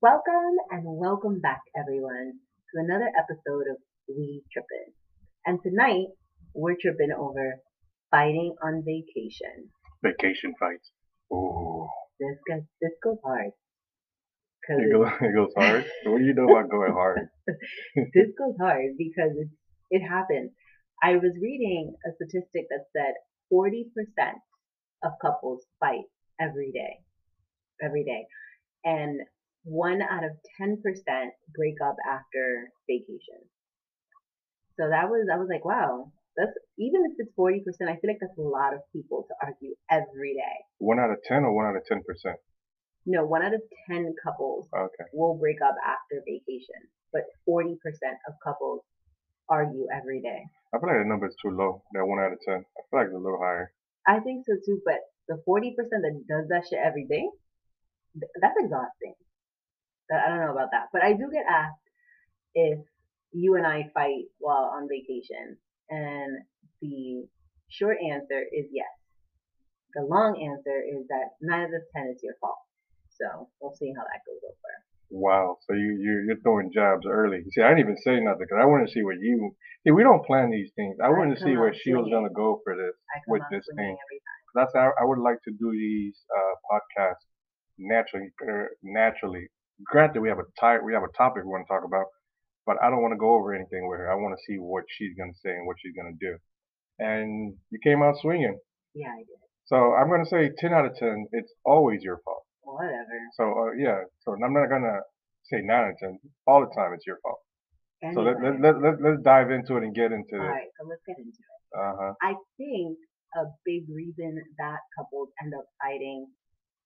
Welcome and welcome back, everyone, to another episode of We Trippin'. And tonight, we're tripping over fighting on vacation. Vacation fights. Oh. This goes, this goes hard. It goes, it goes hard. what do you know about going hard? this goes hard because it, it happens. I was reading a statistic that said 40% of couples fight every day. Every day. And one out of 10% break up after vacation. So that was, I was like, wow, that's, even if it's 40%, I feel like that's a lot of people to argue every day. One out of ten or one out of ten percent? No, one out of 10 couples Okay. will break up after vacation, but 40% of couples argue every day. I feel like the number is too low. That one out of ten. I feel like it's a little higher. I think so too, but the 40% that does that shit every day, th- that's exhausting. I don't know about that. But I do get asked if you and I fight while on vacation. And the short answer is yes. The long answer is that nine of the 10 is your fault. So we'll see how that goes over. Wow. So you you you're throwing jobs early. See, I didn't even say nothing because I wanted to see what you. See, we don't plan these things. I I wanted to see where she was gonna go for this. With this thing. That's how I would like to do these uh, podcasts naturally. Uh, naturally. Granted, we have a type, we have a topic we want to talk about, but I don't want to go over anything with her. I want to see what she's gonna say and what she's gonna do. And you came out swinging. Yeah, I did. So I'm gonna say 10 out of 10. It's always your fault. Whatever. So uh, yeah. So I'm not gonna say 9 out of 10. All the time, it's your fault. So let, let, let, let, let's dive into it and get into it. right, so let's get into it. Uh huh. I think a big reason that couples end up fighting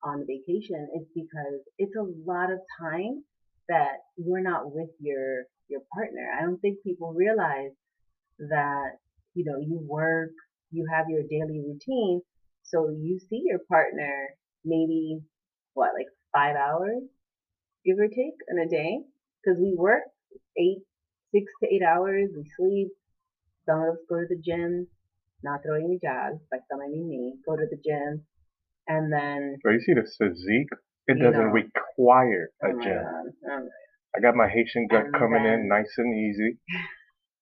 on vacation is because it's a lot of time that you're not with your your partner. I don't think people realize that you know you work, you have your daily routine, so you see your partner maybe what like five hours, give or take, in a day, because we work eight, six to eight hours, we sleep. Some of us go to the gym, not throwing any jobs, by some I mean me, go to the gym, and then But you see the physique? It doesn't know. require a oh gym. Um, I got my Haitian gut And coming then- in nice and easy.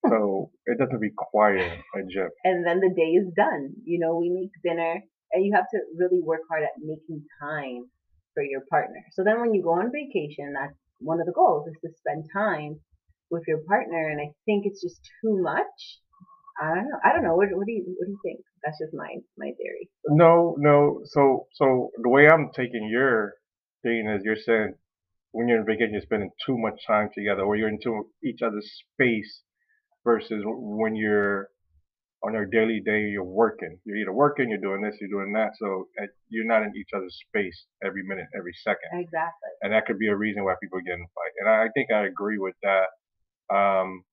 So it doesn't require a gym. and then the day is done. You know, we make dinner, and you have to really work hard at making time for your partner. So then when you go on vacation, that's one of the goals is to spend time with your partner. And I think it's just too much. I don't know. I don't know. What, what do you What do you think? That's just my my theory. No, no. So so the way I'm taking your thing is you're saying when you're on vacation, you're spending too much time together, or you're into each other's space, versus when you're on your daily day, you're working. You're either working, you're doing this, you're doing that. So uh, you're not in each other's space every minute, every second. Exactly. and that could be a reason why people get in a fight. And I, I think I agree with that. Um,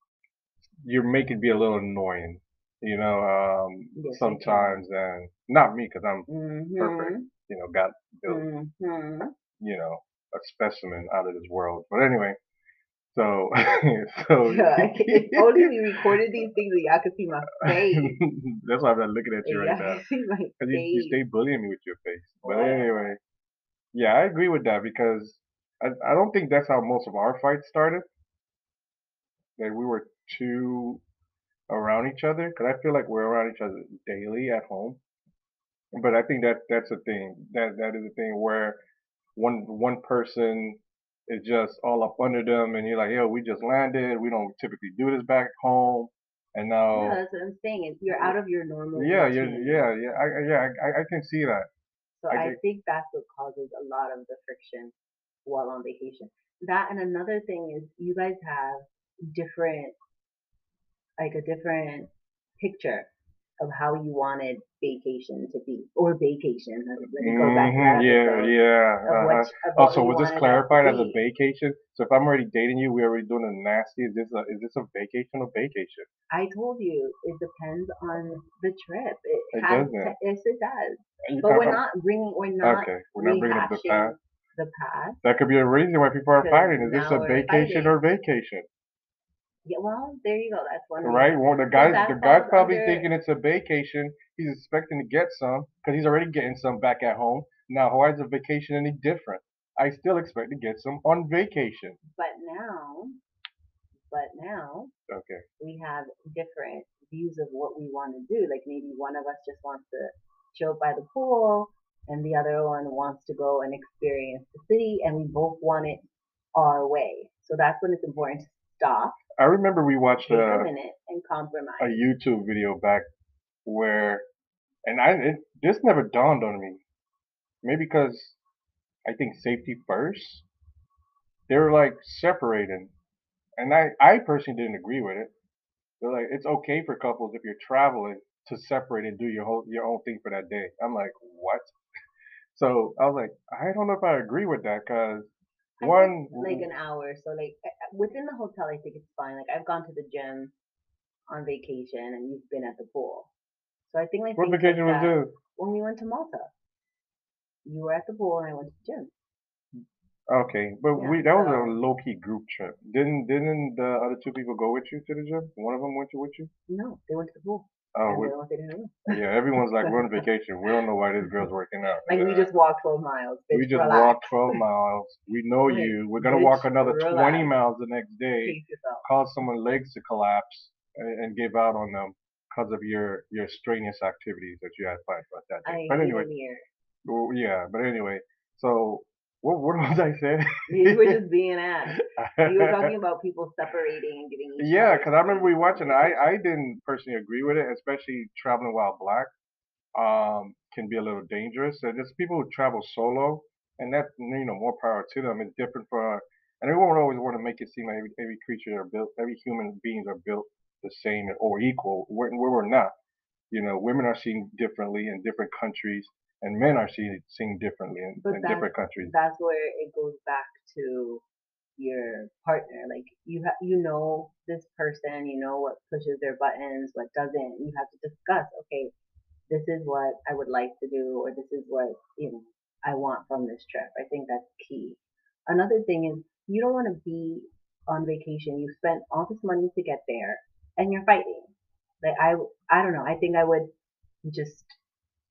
you're making me a little annoying, you know, um, sometimes, and not me because I'm, Mm-hmm. Perfect. you know, got built, Mm-hmm. you know, a specimen out of this world. But anyway, so, so Yeah, if only we recorded these things and y'all could see my face. that's why I'm not looking at you right now. could see my 'Cause you, you stay bullying me with your face. But Whatever. anyway, yeah, I agree with that because I, I don't think that's how most of our fights started. That we were too around each other because I feel like we're around each other daily at home. But I think that that's a thing. That that is a thing where one one person is just all up under them, and you're like, yo, we just landed. We don't typically do this back home, and No, now. that's what I'm saying. You're out of your normal. Yeah, routine. yeah, yeah, I, I- yeah, I, I can see that. So I I, think that's what causes a lot of the friction while on vacation. That and another thing is you guys have different, like a different picture of how you wanted vacation to be or vacation. Let me go back to that Mhm, Yeah, yeah. Uh-huh. what, Oh, so was this clarified as a vacation? So if I'm already dating you, we're already doing a nasty. Is this a is this a vacation or vacation? I told you it depends on the trip. It, It has doesn't. yes, it does. But we're not bringing. We're not okay. We're not bringing up the past. the past. That could be a reason why people are fighting. Is this a vacation fighting. or vacation? Yeah, well, there you go. That's one. Right? Well, the guy's that the guy's probably under- thinking it's a vacation. He's expecting to get some because he's already getting some back at home. Now, why is a vacation any different? I still expect to get some on vacation. But now, but now Okay. we have different views of what we want to do. Like maybe one of us just wants to chill by the pool and the other one wants to go and experience the city and we both want it our way. So that's when it's important to stop, I remember we watched a a minute and a. YouTube video back where, and I it, this never dawned on me. Maybe because I think safety first. They were like separating, and I I personally didn't agree with it. They're like it's okay for couples if you're traveling to separate and do your whole your own thing for that day. I'm like what? So I was like I don't know if I agree with that because one like an hour. So like within the hotel, I think it's fine. Like I've gone to the gym on vacation and you've been at the pool. So I think like what like vacation was that this? when we went to Malta. You were at the pool and I went to the gym. Okay, but Yeah. we that was a So low key group trip. Didn't didn't the other two people go with you to the gym? One of them went to with you? no, they went to the pool Oh, we, the other one stayed in her room. yeah. Everyone's like we're on vacation. We don't know why this girl's working out. Like we just walked 12 miles. We just relax. walked 12 miles. We know you. We're gonna walk bitch, another 20 miles the next day. Cause someone's legs to collapse and, and give out on them because of your your strenuous activities that you had planned for that I day. But anyway, well, yeah. But anyway, so what what was I saying? You were just being ass. You were talking about people separating and giving each Yeah, because I remember we watching. I I didn't personally agree with it, especially traveling while black. Um, can be a little dangerous. And there's people who travel solo, and that you know more power to them. It's different for, and everyone would always want to make it seem like every, every creature are built, every human beings are built the same or equal. Where we're not. You know, women are seen differently in different countries, and men are seen seen differently in, in different countries. that's where it goes back to your partner. Like you ha- you know this person, you know what pushes their buttons, what doesn't. You have to discuss. Okay, this is what I would like to do, or this is what you know I want from this trip. I think that's key. Another thing is you don't want to be on vacation. You spent all this money to get there, and you're fighting. Like I I don't know. I think I would just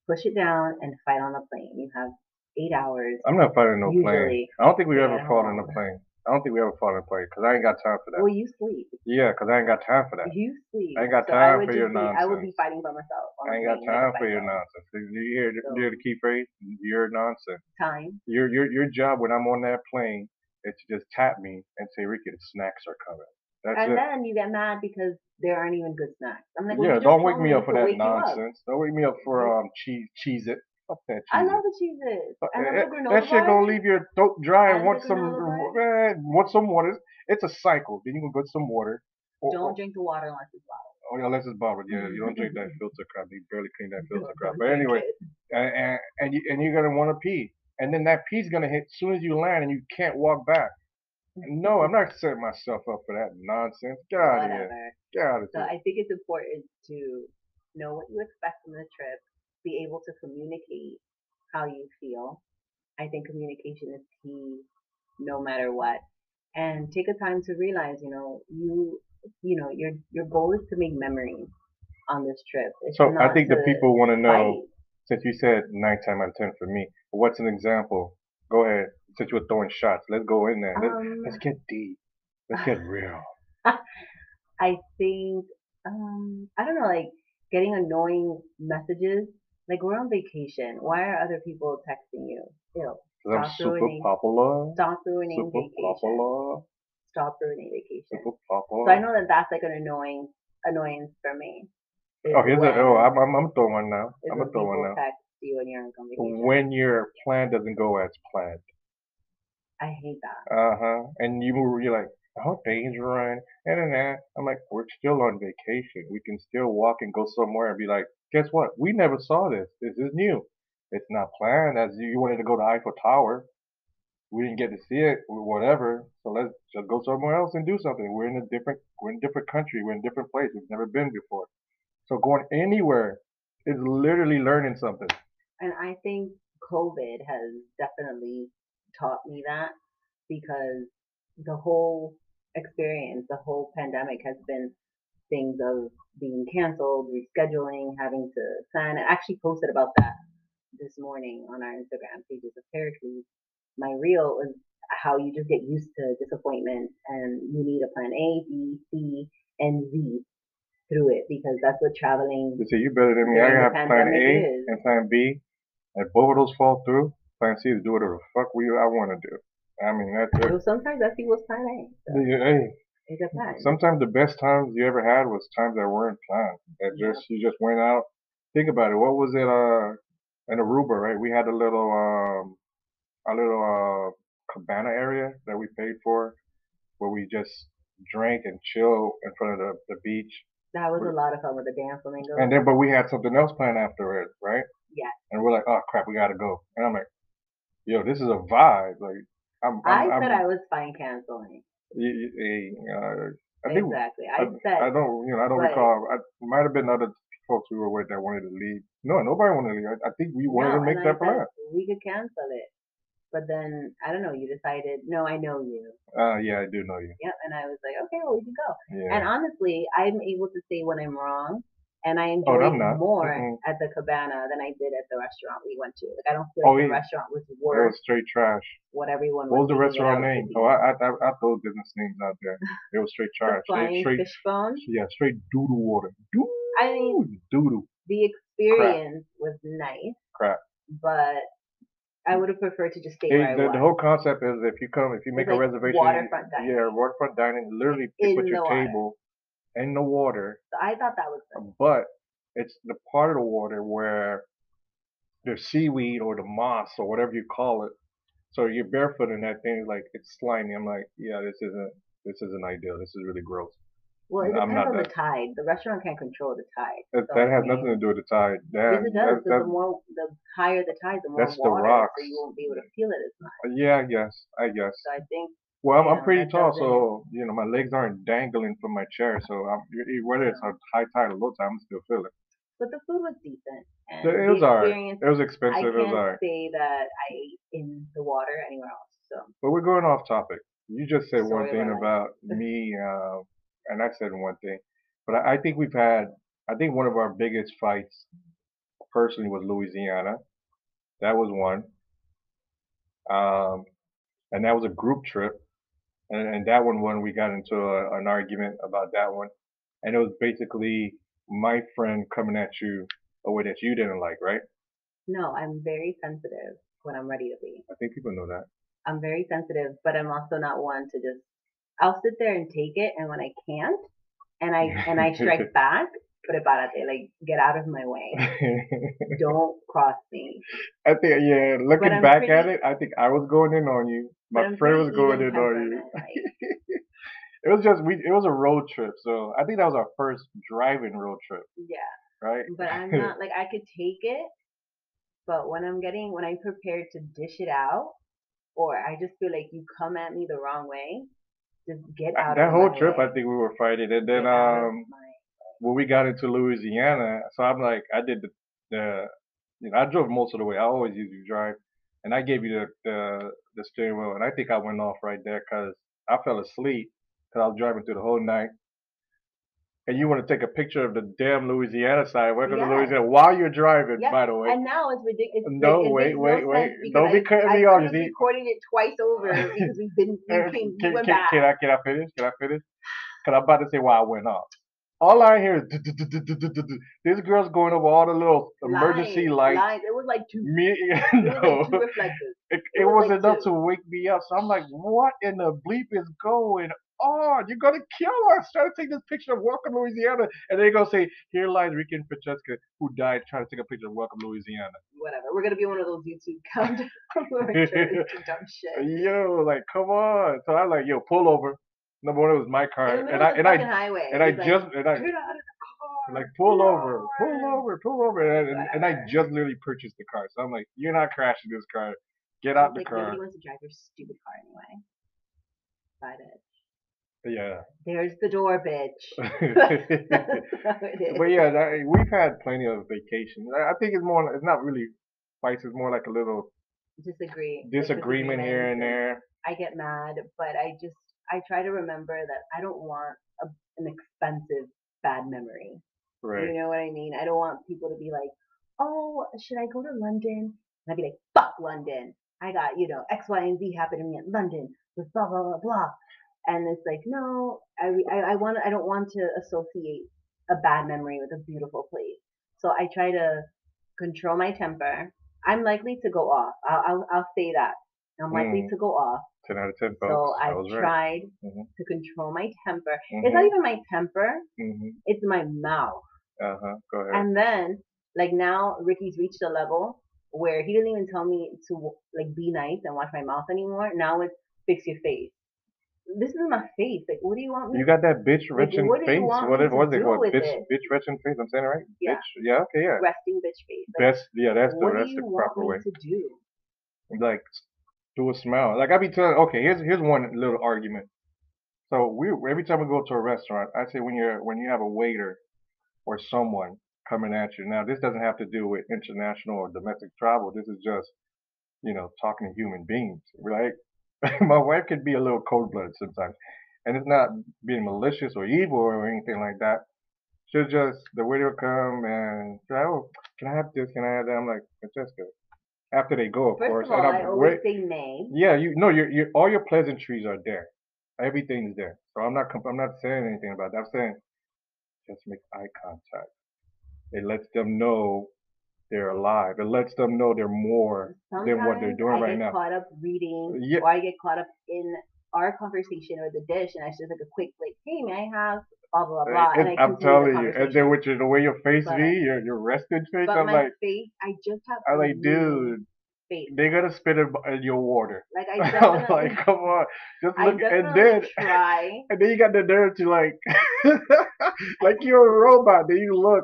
push it down and fight on the plane. You have eight hours I'm not fighting no plane. usually I don't think we ever fought on a plane. I don't think we ever fought on a plane because I ain't got time for that. Well, you sleep. Yeah, because I ain't got time for that. You sleep. I ain't got so I time would for your just be, I would be nonsense. fighting by myself on I ain't got plane like time for your psycho. nonsense. You hear, the- you hear the key phrase? Your nonsense. time. Your your your job when I'm on that plane is to just tap me and say, Ricky, the snacks are coming. That's And it. then you get mad because there aren't even good snacks. I'm like, well, Yeah, don't wake me up for that nonsense. Don't wake me up for um cheese Cheez-It. Fuck that I cheese love it. the cheeses. Uh, I love eh, the eh, granola That shit gonna leave your throat dry. And Want some eh, want some water. It's a cycle. Then you gonna get some water. Or, Don't or, drink the water unless it's bottled. oh, yeah, unless it's bottled. Yeah, you don't drink that filter crap. You barely clean that filter crap. But anyway, and and, and you and you're gonna want to pee, and then that pee's gonna hit as soon as you land, and you can't walk back. No, I'm not setting myself up for that nonsense. Get out of here. Whatever. Get out of So here. I think it's important to know what you expect from the trip, be able to communicate how you feel. I think communication is key no matter what. And take a time to realize, you know, you you know, your your goal is to make memories on this trip. It's So I not think the to people want to know, fight. since you said nine time out of ten for me, what's an example? Go ahead. Since you were throwing shots, let's go in there. Let's, Um let's get deep. Let's get real. I think um I don't know, like getting annoying messages. Like we're on vacation. Why are other people texting you? Ew. 'Cause I'm Stop super ruining popular. Stop ruining Super vacation. popular. Stop ruining vacation. Super So I know that that's like an annoying annoyance for me. Oh, here's a. Oh, I'm, I'm, I'm throwing one now. I'm when gonna throw one now. you on vacation. When your plan doesn't go as planned. I hate that. Uh huh. And you you're like, oh, days run, and then that. I'm like, we're still on vacation. We can still walk and go somewhere and be like, guess what? We never saw this. This is new. It's not planned. As you wanted to go to Eiffel Tower, we didn't get to see it. or Whatever. So let's just go somewhere else and do something. We're in a different. We're in a different country. We're in a different place. We've never been before. So going anywhere is literally learning something. And I think COVID has definitely taught me that because the whole experience, the whole pandemic has been things of being canceled, rescheduling, having to plan. I actually posted about that this morning on our Instagram pages of Pericles. my reel was how you just get used to disappointment and you need a plan A, B, C, and Z through it because that's what traveling You see, you better than me. I have plan A is. and plan B. If both of those fall through, C is do whatever the fuck we I want to do. I mean, that's it. So sometimes I see what's plan A. So Hey, it depends. sometimes the best times you ever had was times that weren't planned. That Yeah. just you just went out. Think about it. What was it? Uh, in Aruba, right? We had a little um, a little uh cabana area that we paid for, where we just drank and chill in front of the, the beach. that was a lot of fun with the damn flamingo. And then, but we had something else planned after it, right? Yeah. And we're like, oh crap, we gotta go. And I'm like, yo, this is a vibe. Like, I'm, I I'm, said I'm, I was fine canceling. uh, I think Exactly. I, I said I don't, you know, I don't but- recall. I might have been other folks we were with that wanted to leave. No, nobody wanted to leave. I, I think we wanted no, to make that plan. we could cancel it. But then I don't know. You decided. No, I know you. Uh, yeah, I do know you. Yep. And I was like, okay, well, we can go. Yeah. And honestly, I'm able to say when I'm wrong, and I Oh, enjoyed I'm more Mm-mm. at the cabana than I did at the restaurant we went to. Like I don't feel Oh, like the yeah. restaurant was it worth was straight trash. what everyone What was the restaurant name? Oh, I, I, I, I throw business names out there. It was straight trash. Straight, straight, fish bone. yeah, straight doodle water. Doo I mean, doodle the experience was nice, crap. but I would have preferred to just stay where I the, was. the whole concept is if you come, if you make It's a like reservation, waterfront dining. yeah, waterfront dining, literally In put your water. table in the water, I thought that was good. but it's the part of the water where there's seaweed or the moss or whatever you call it. So you're barefoot in that thing, like it's slimy. I'm like, yeah, this isn't, this isn't ideal. This is really gross. Well, it I'm depends not on the that- tide. The restaurant can't control the tide. That, So, that has mean, nothing to do with the tide. That, Yes, it does. that, that, the more, the higher the tide, the more That's the rocks. so you won't be able to feel it as much. yeah, I guess, I guess. So I think Well, I'm, I'm Yeah, pretty tall, so you know my legs aren't dangling from my chair. So I'm, whether it's a high tide or low tide, I'm still feeling. But the food was decent. And It the was alright. experience, It was I expensive. It was can't alright. say that I ate in the water anywhere else. So But we're going off topic. You just said one thing life. about me, uh, and I said one thing. But I, I think we've had, I think one of our biggest fights personally was Louisiana. That was one. Um, and that was a group trip. And, and that one, when we got into a, an argument about that one. And it was basically my friend coming at you a way that you didn't like, right? no, I'm very sensitive when I'm ready to be. I think people know that. I'm very sensitive, but I'm also not one to just. I'll sit there and take it, and when I can't, and I and I strike back, parate, like get out of my way. Don't cross me. I think, yeah, looking I'm back at it, I think I was going in on you. My friend was going in on you. like, It was just we. It was a road trip, so I think that was our first driving road trip, yeah, right? but I'm not like I could take it, but when I'm getting when I'm prepared to dish it out, or I just feel like you come at me the wrong way, just get out. Of that whole trip, way. I think we were fighting, and then Get out of um, when we got into Louisiana, so I'm like, I did the, the you know, I drove most of the way. I always usually drive, and I gave you the the, the steering wheel, and I think I went off right there because I fell asleep because I was driving through the whole night. And you want to take a picture of the damn Louisiana side, welcome Yes. to Louisiana, while you're driving, Yes, by the way. And now it's ridiculous. No, it wait, wait, no wait. Don't be cutting me off, you recording it twice over because we've been came can, went can, back. can I can I finish? Can I finish? Cause I'm about to say why I went off. All I hear is this girl's going over all the little emergency lights. It was like two. Me, It was like two no, reflectors. it, it it was was like enough two. to wake me up. So I'm like, what in the bleep is going on? You're gonna kill us trying to take this picture of Welcome Louisiana, and they're gonna say, here lies Ricky and Francesca who died trying to take a picture of Welcome Louisiana. Whatever. We're gonna be one of those YouTube countdowns. where we show dumb shit. Yo, like, come on. So I'm like, yo, pull over. Number one, it was my car, the and I and I highway. and I like, just and I get out of the car. like pull over, pull over, pull over, and, and, and I just literally purchased the car, so I'm like, you're not crashing this car. Get out the like car. nobody wants to drive your stupid car anyway. Bye, bitch. Yeah. There's the door, bitch. but yeah, that, we've had plenty of vacations. I I think it's more. It's not really fights. It's more like a little Disagree. like disagreement here and there. I get mad, but I just I try to remember that I don't want a, an expensive bad memory. Right. You know what I mean? I don't want people to be like, "Oh, should I go to London?" And I'd be like, "Fuck London." I got, you know, X, Y, and Z happened to me in London with blah, blah, blah, blah. And it's like, no, I, I, I want, I don't want to associate a bad memory with a beautiful place. So I try to control my temper. I'm likely to go off. I'll, I'll, I'll say that. I'm likely Mm. to go off. 10 out of 10, So folks. I I've was right. tried Mhm. to control my temper. It's not Mhm. even my temper, Mhm. it's my mouth. Uh huh. Go ahead. And then, like now, Ricky's reached a level where he doesn't even tell me to like be nice and wash my mouth anymore. Now it's fix your face. This is my face. Like, what do you want me? You got that bitch Like, wretched you face. What me is to what is it? What bitch it? bitch wretched face? I'm saying it right? Yeah. Bitch. Yeah. Okay. Yeah. resting bitch face. Like, That's yeah. That's the what do that's you the want proper me way. to do? Like do a smile. Like I be telling. Okay. Here's here's one little argument. So we every time we go to a restaurant, I say when you're when you have a waiter or someone coming at you. Now this doesn't have to do with international or domestic travel. This is just you know talking to human beings, right? My wife can be a little cold blooded sometimes, and it's not being malicious or evil or anything like that. She'll just the waiter will come and say, "Oh, can I have this? Can I have that?" I'm like, "Francesca." After they go, of First course, of all, and I I'm always say nay. yeah, you no, your your all your pleasantries are there. Everything's there. So I'm not comp- I'm not saying anything about that. I'm saying just make eye contact. It lets them know they're alive. It lets them know they're more than what they're Sometimes doing I right get now. caught up reading, Yeah. or I get caught up in our conversation or the dish, and I just like a quick, like, hey, may I have blah blah blah, and I And I'm telling you, and then with your, the way your face But- be, your your rested face, I'm like, face, I just have. I'm like, dude, face. they're gonna spit it in your water. Like I I'm like, come on, just I look, and then try. and then you got the nerve to like, like you're a robot. Then you look,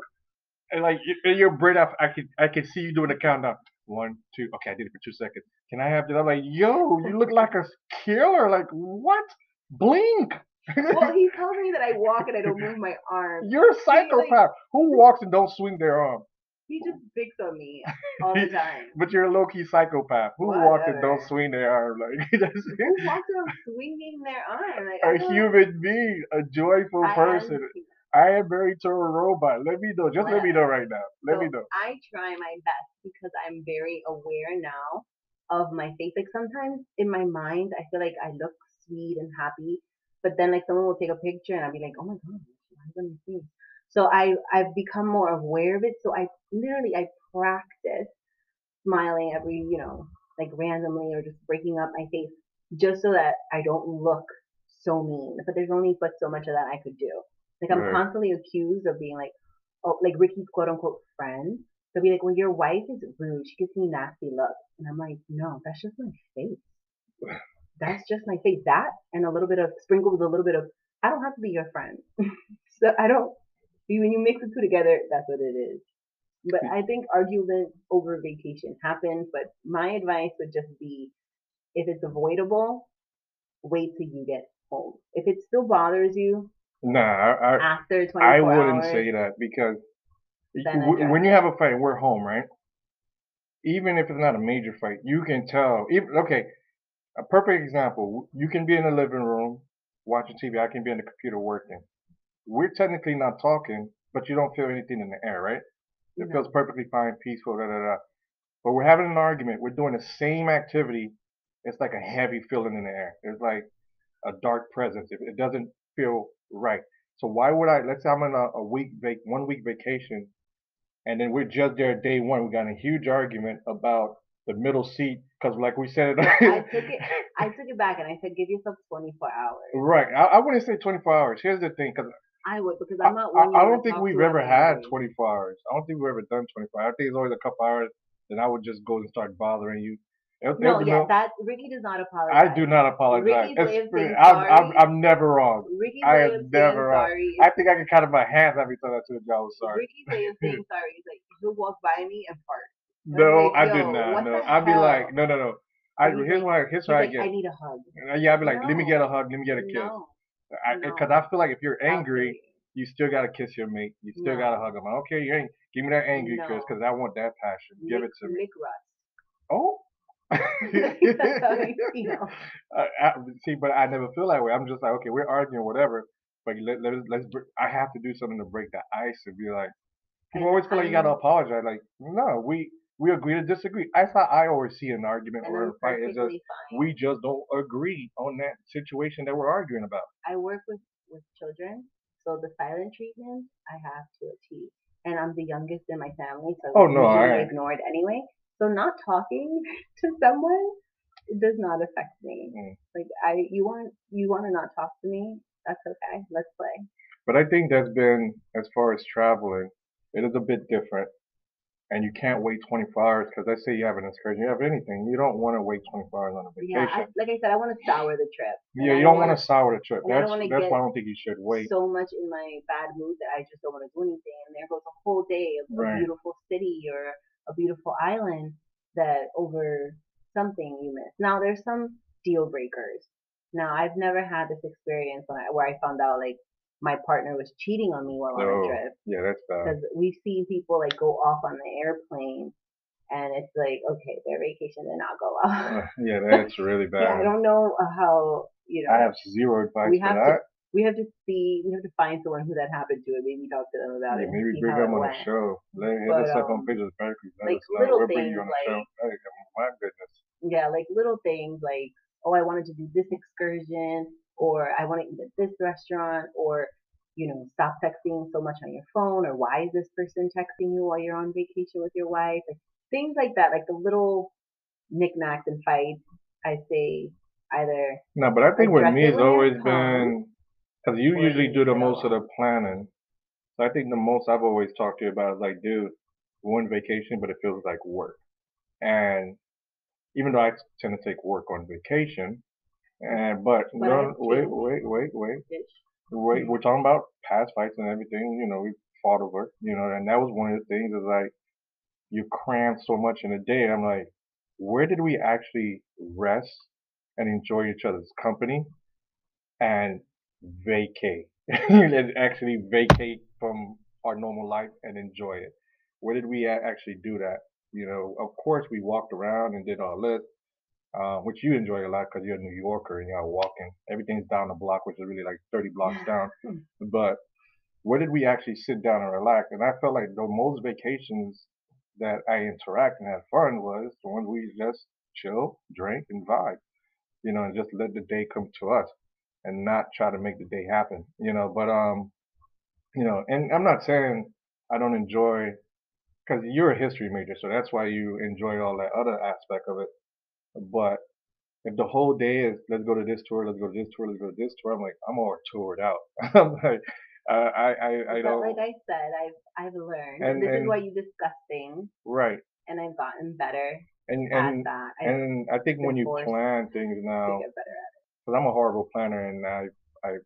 and like in your brain, I, I can I can see you doing the countdown. One, two. Okay, I did it for two seconds. Can I have that? I'm like, yo, you look like a killer. Like what? Blink. Well, he tells me that I walk and I don't move my arm. You're a psychopath. Who walks and don't swing their arm? He just picks on me all the time. But you're a low key psychopath. Who walks and don't swing their arm? Like Who walks around swinging their arm? Like, a human being, a joyful I person. human. I am married to a robot. Let me know. Just let me know right now. Let me know. I try my best because I'm very aware now of my face. Like sometimes in my mind, I feel like I look sweet and happy, but then like someone will take a picture and I'll be like, oh my god, what's on my face? So I I've become more aware of it. So I literally I practice smiling every you know like randomly or just breaking up my face just so that I don't look so mean. But there's only but so much of that I could do. Like I'm Right. constantly accused of being like, oh, like Ricky's quote unquote friend. They'll be like, well, your wife is rude. She gives me nasty looks. And I'm like, no, that's just my face. That's just my face. That and a little bit of sprinkled with a little bit of, I don't have to be your friend. so I don't, when you mix the two together, that's what it is. But hmm. I think arguments over vacation happen. But my advice would just be, if it's avoidable, wait till you get home. If it still bothers you Nah, I, I, after 24 I wouldn't hours, say that because w- when you have a fight, we're home, right? Even if it's not a major fight, you can tell. Even okay, a perfect example. You can be in the living room watching TV. I can be on the computer working. We're technically not talking, but you don't feel anything in the air, right? It No. feels perfectly fine, peaceful, da da da. But we're having an argument. We're doing the same activity. It's like a heavy feeling in the air. It's like a dark presence. It, it doesn't feel right. So why would I? Let's say I'm on a, a week vac, one week vacation, and then we're just there day one. We got a huge argument about the middle seat because, like we said, I took it. I took it back and I said, give yourself 24 hours. right. I, I wouldn't say 24 hours. Here's the thing, because I would because I'm not I. I don't think we've ever had angry. 24 hours. I don't think we've ever done 24. I think it's always a couple hours. Then I would just go and start bothering you. It'll- No, yeah, that Ricky does not apologize. I do not apologize. Ricky's way It's- of I'm, I'm, sorry- I'm never wrong. Ricky's I am never wrong. sorry. I think I can count on my hands every time I tell a job sorry. Ricky's way of saying sorry is like he'll walk by me and fart. No, like, I did not. No, I'd be like, no, no, no. I, He's here's like- why. Here's He's what I get. I need a hug. Yeah, I'd be like, let me get a hug. Let me get a kiss. No, Because eh, no. I, feel like if you're angry, you still gotta kiss your mate. You still No. gotta hug him. Okay, you ain't. Give me that angry kiss because I want that passion. Give it to me. Nick. Oh. You feel. I, I, see, but I never feel that way. I'm just like, okay, we're arguing, whatever. But let, let, let's. br- I have to do something to break the ice and be like. People always feel like you gotta apologize. Like, no, we we agree to disagree. That's how I always see an argument and or a fight. It's just fine. we just don't agree on that situation that we're arguing about. I work with with children, so the silent treatment I have to a T. And I'm the youngest in my family, so Oh I'm no, I ignored anyway. So not talking to someone does not affect me. Mm. Like I, you want you want to not talk to me? That's okay. Let's play. but I think that's been as far as traveling, it is a bit different. And you can't wait 24 hours because let's say you have an excursion, you have anything, you don't want to wait 24 hours on a vacation. Yeah, I, like I said, I want to sour the trip. Yeah, I you don't wanna- sour the trip. I That's that's why I don't think you should wait. so much in my bad mood that I just don't want to do anything. And there goes a whole day of Right. a beautiful city or a beautiful island that over something you miss. Now there's some deal breakers. Now I've never had this experience when I, where I found out like my partner was cheating on me while on Oh, a trip yeah, that's bad. because we've seen people like go off on the airplane and it's like okay their vacation did not go well. Uh, yeah, that's really bad. yeah, I don't know how you know. I have zero advice we for have that. to we have to see we have to find someone who that happened to and maybe talk to them about Yeah, it. maybe bring them on went. the show. Let hit But, on um, pages Berkeley. Let like us little We'll on things like- Hey, my goodness. Yeah, like little things like oh I wanted to do this excursion or I want to eat at this restaurant or you know stop texting so much on your phone or why is this person texting you while you're on vacation with your wife like things like that like the little knickknacks and fights I say either No, but I think with me it it's always been because you usually do the most of the planning. So I think the most I've always talked to you about is like, dude, we're on vacation, but it feels like work. And even though I tend to take work on vacation, and but, no, wait, wait, wait, wait, wait. We're talking about past fights and everything. You know, we fought over. You know, and that was one of the things is like you cram so much in a day. I'm like, where did we actually rest and enjoy each other's company and vacate and actually vacate from our normal life and enjoy it? Where did we actually do that? You know, of course we walked around and did our list, uh, which you enjoy a lot because you're a New Yorker and you're walking. Everything's down the block, which is really like 30 blocks down. But where did we actually sit down and relax? And I felt like the most vacations that I interact and had fun was the ones we just chill, drink, and vibe. You know, and just let the day come to us and not try to make the day happen. You know, but um, you know, and I'm not saying I don't enjoy because you're a history major, so that's why you enjoy all that other aspect of it. But if the whole day is let's go to this tour, let's go to this tour, let's go to this tour, I'm like I'm all toured out. I'm like uh, I I I but don't like I said I've I've learned And- this is why you discuss things right. and I've gotten better And at and that and I think when you plan things now, get better at because I'm a horrible planner, and I I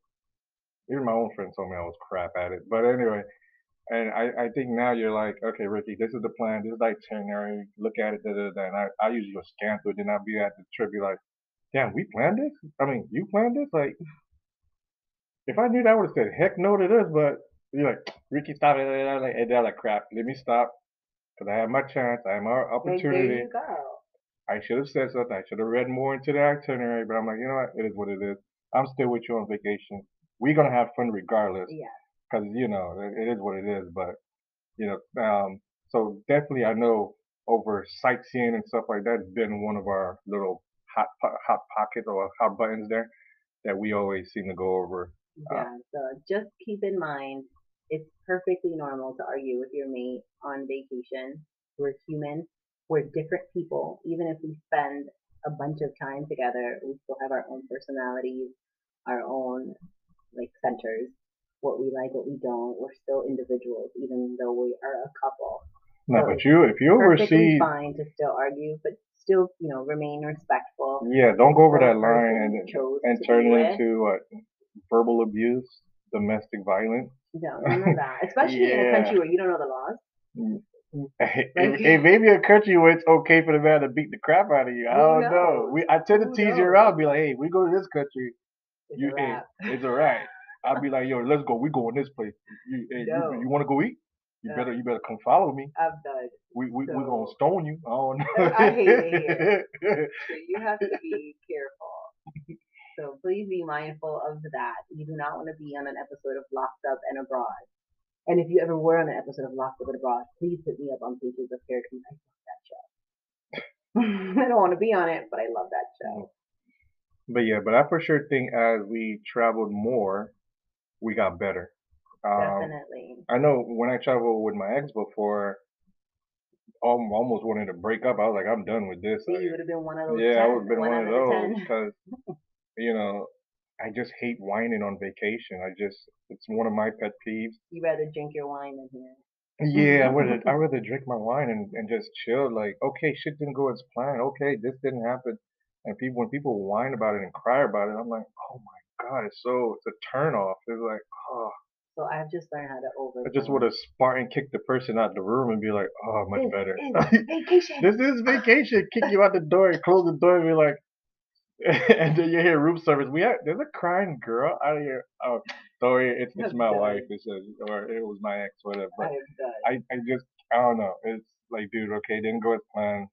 even my own friend told me I was crap at it. But anyway, and I I think now you're like, okay, Ricky, this is the plan, this is the itinerary. Look at it, da da da. And I I usually go scan through it, then I'll be at the trip, be like, damn, we planned this. I mean, you planned this, like. If I knew that, I would have said heck no to this. But you're like, Ricky, stop it. And and they're like, crap. Let me stop, because I have my chance. I have my it. Like there opportunity. you go. I should have said something. I should have read more into the itinerary, but I'm like, you know what? It is what it is. I'm still with you on vacation. We're gonna have fun regardless, Yeah. because you know it, it is what it is. But you know, um, so definitely, I know over sightseeing and stuff like that's been one of our little hot hot pockets or hot buttons there that we always seem to go over. Uh, Yeah, so just keep in mind, it's perfectly normal to argue with your mate on vacation. We're human. We're different people. Even if we spend a bunch of time together, we still have our own personalities, our own like centers. What we like, what we don't. We're still individuals, even though we are a couple. No, So but you if you Perfectly oversee, fine to still argue, but still, you know, remain respectful. yeah, don't go over that line and and turn it into what verbal abuse, domestic violence. No, none of that. Especially in a country where you don't know the laws. Mm. Hey, Like- hey, maybe a country where it's okay for the man to beat the crap out of you. I don't know. We I tend to Who tease you around, be like, hey, we go to this country, It's you a hey, it's alright. I'll be like, yo, let's go. We go in this place. You, hey, No. you, you want to go eat? You No. better you better come follow me. I'm done. We we we So- gonna stone you. I don't know. I hate it So you have to be careful. So please be mindful of that. You do not want to be on an episode of Locked Up and Abroad. And if you ever were on an episode of Locked Up and Abroad, please hit me up on pages of Characters. I love that show. I don't want to be on it, but I love that show. But yeah, but I for sure think as we traveled more, we got better. Um, Definitely. I know when I traveled with my ex before, al- almost wanted to break up. I was like, I'm done with this. Like, you would have been one of those. yeah, I would have been one one of those because you know I just hate whining on vacation. I just it's one of my pet peeves. You rather drink your wine than here. Yeah, I would I rather drink my wine and, and just chill. Like, okay, shit didn't go as planned. Okay, this didn't happen. And people when people whine about it and cry about it, I'm like, oh my god, it's so it's a turn off. It's like, oh, So I've just learned how to over. I just would have Spartan kicked the person out the room and be like, oh, much This better. is vacation. this is vacation. Kick you out the door and close the door and be like, and then you hear room service. We have there's a crying girl out of here. Oh, sorry, it's it's my wife. It says, or it was my ex, whatever. I But. I, I just I don't know. It's like, dude, okay, didn't go as planned.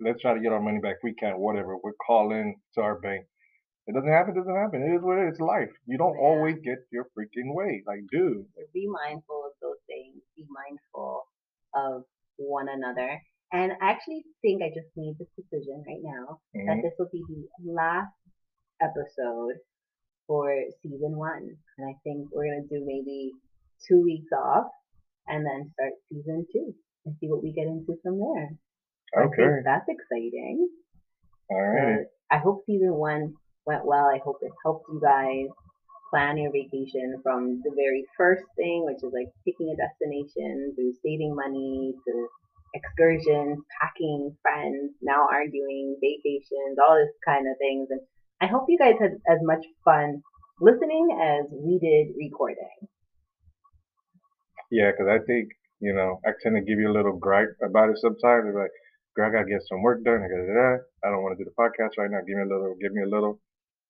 Let's try to get our money back. We can't, whatever. We're calling to our bank. It doesn't happen. Doesn't happen. It is what it is. It's life. You don't Yeah. always get your freaking way. Like, dude. Be mindful of those things. Be mindful of one another. And I actually think I just made this decision right now that mhm. this will be the last episode for season one. And I think we're gonna do maybe two weeks off and then start season two and see what we get into from there. Okay. that's exciting. All right. I hope season one went well. I hope it helped you guys plan your vacation from the very first thing, which is like picking a destination, through saving money, to excursions, packing, friends, now arguing, vacations, all this kind of things. And I hope you guys had as much fun listening as we did recording. Yeah, because I think, you know, I tend to give you a little gripe about it sometimes. It's like, girl, I got to get some work done. I got to I don't want to do the podcast right now. Give me a little, give me a little.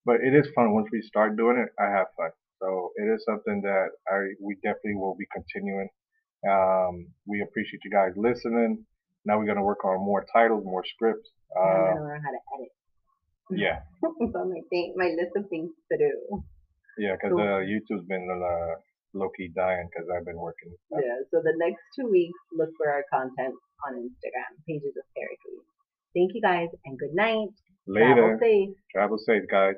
But it is fun. Once we start doing it, I have fun. So it is something that I we definitely will be continuing. Um, we appreciate you guys listening. Now we're gonna work on more titles, more scripts. And I'm Uh, gonna learn how to edit. yeah, on my thing, my list of things to do. yeah, because Cool. uh, YouTube's been uh, low key dying because I've been working. Yeah, so the next two weeks, look for our content on Instagram, pages of Pericles. Thank you guys, and good night. Later. Travel safe. Travel safe, guys.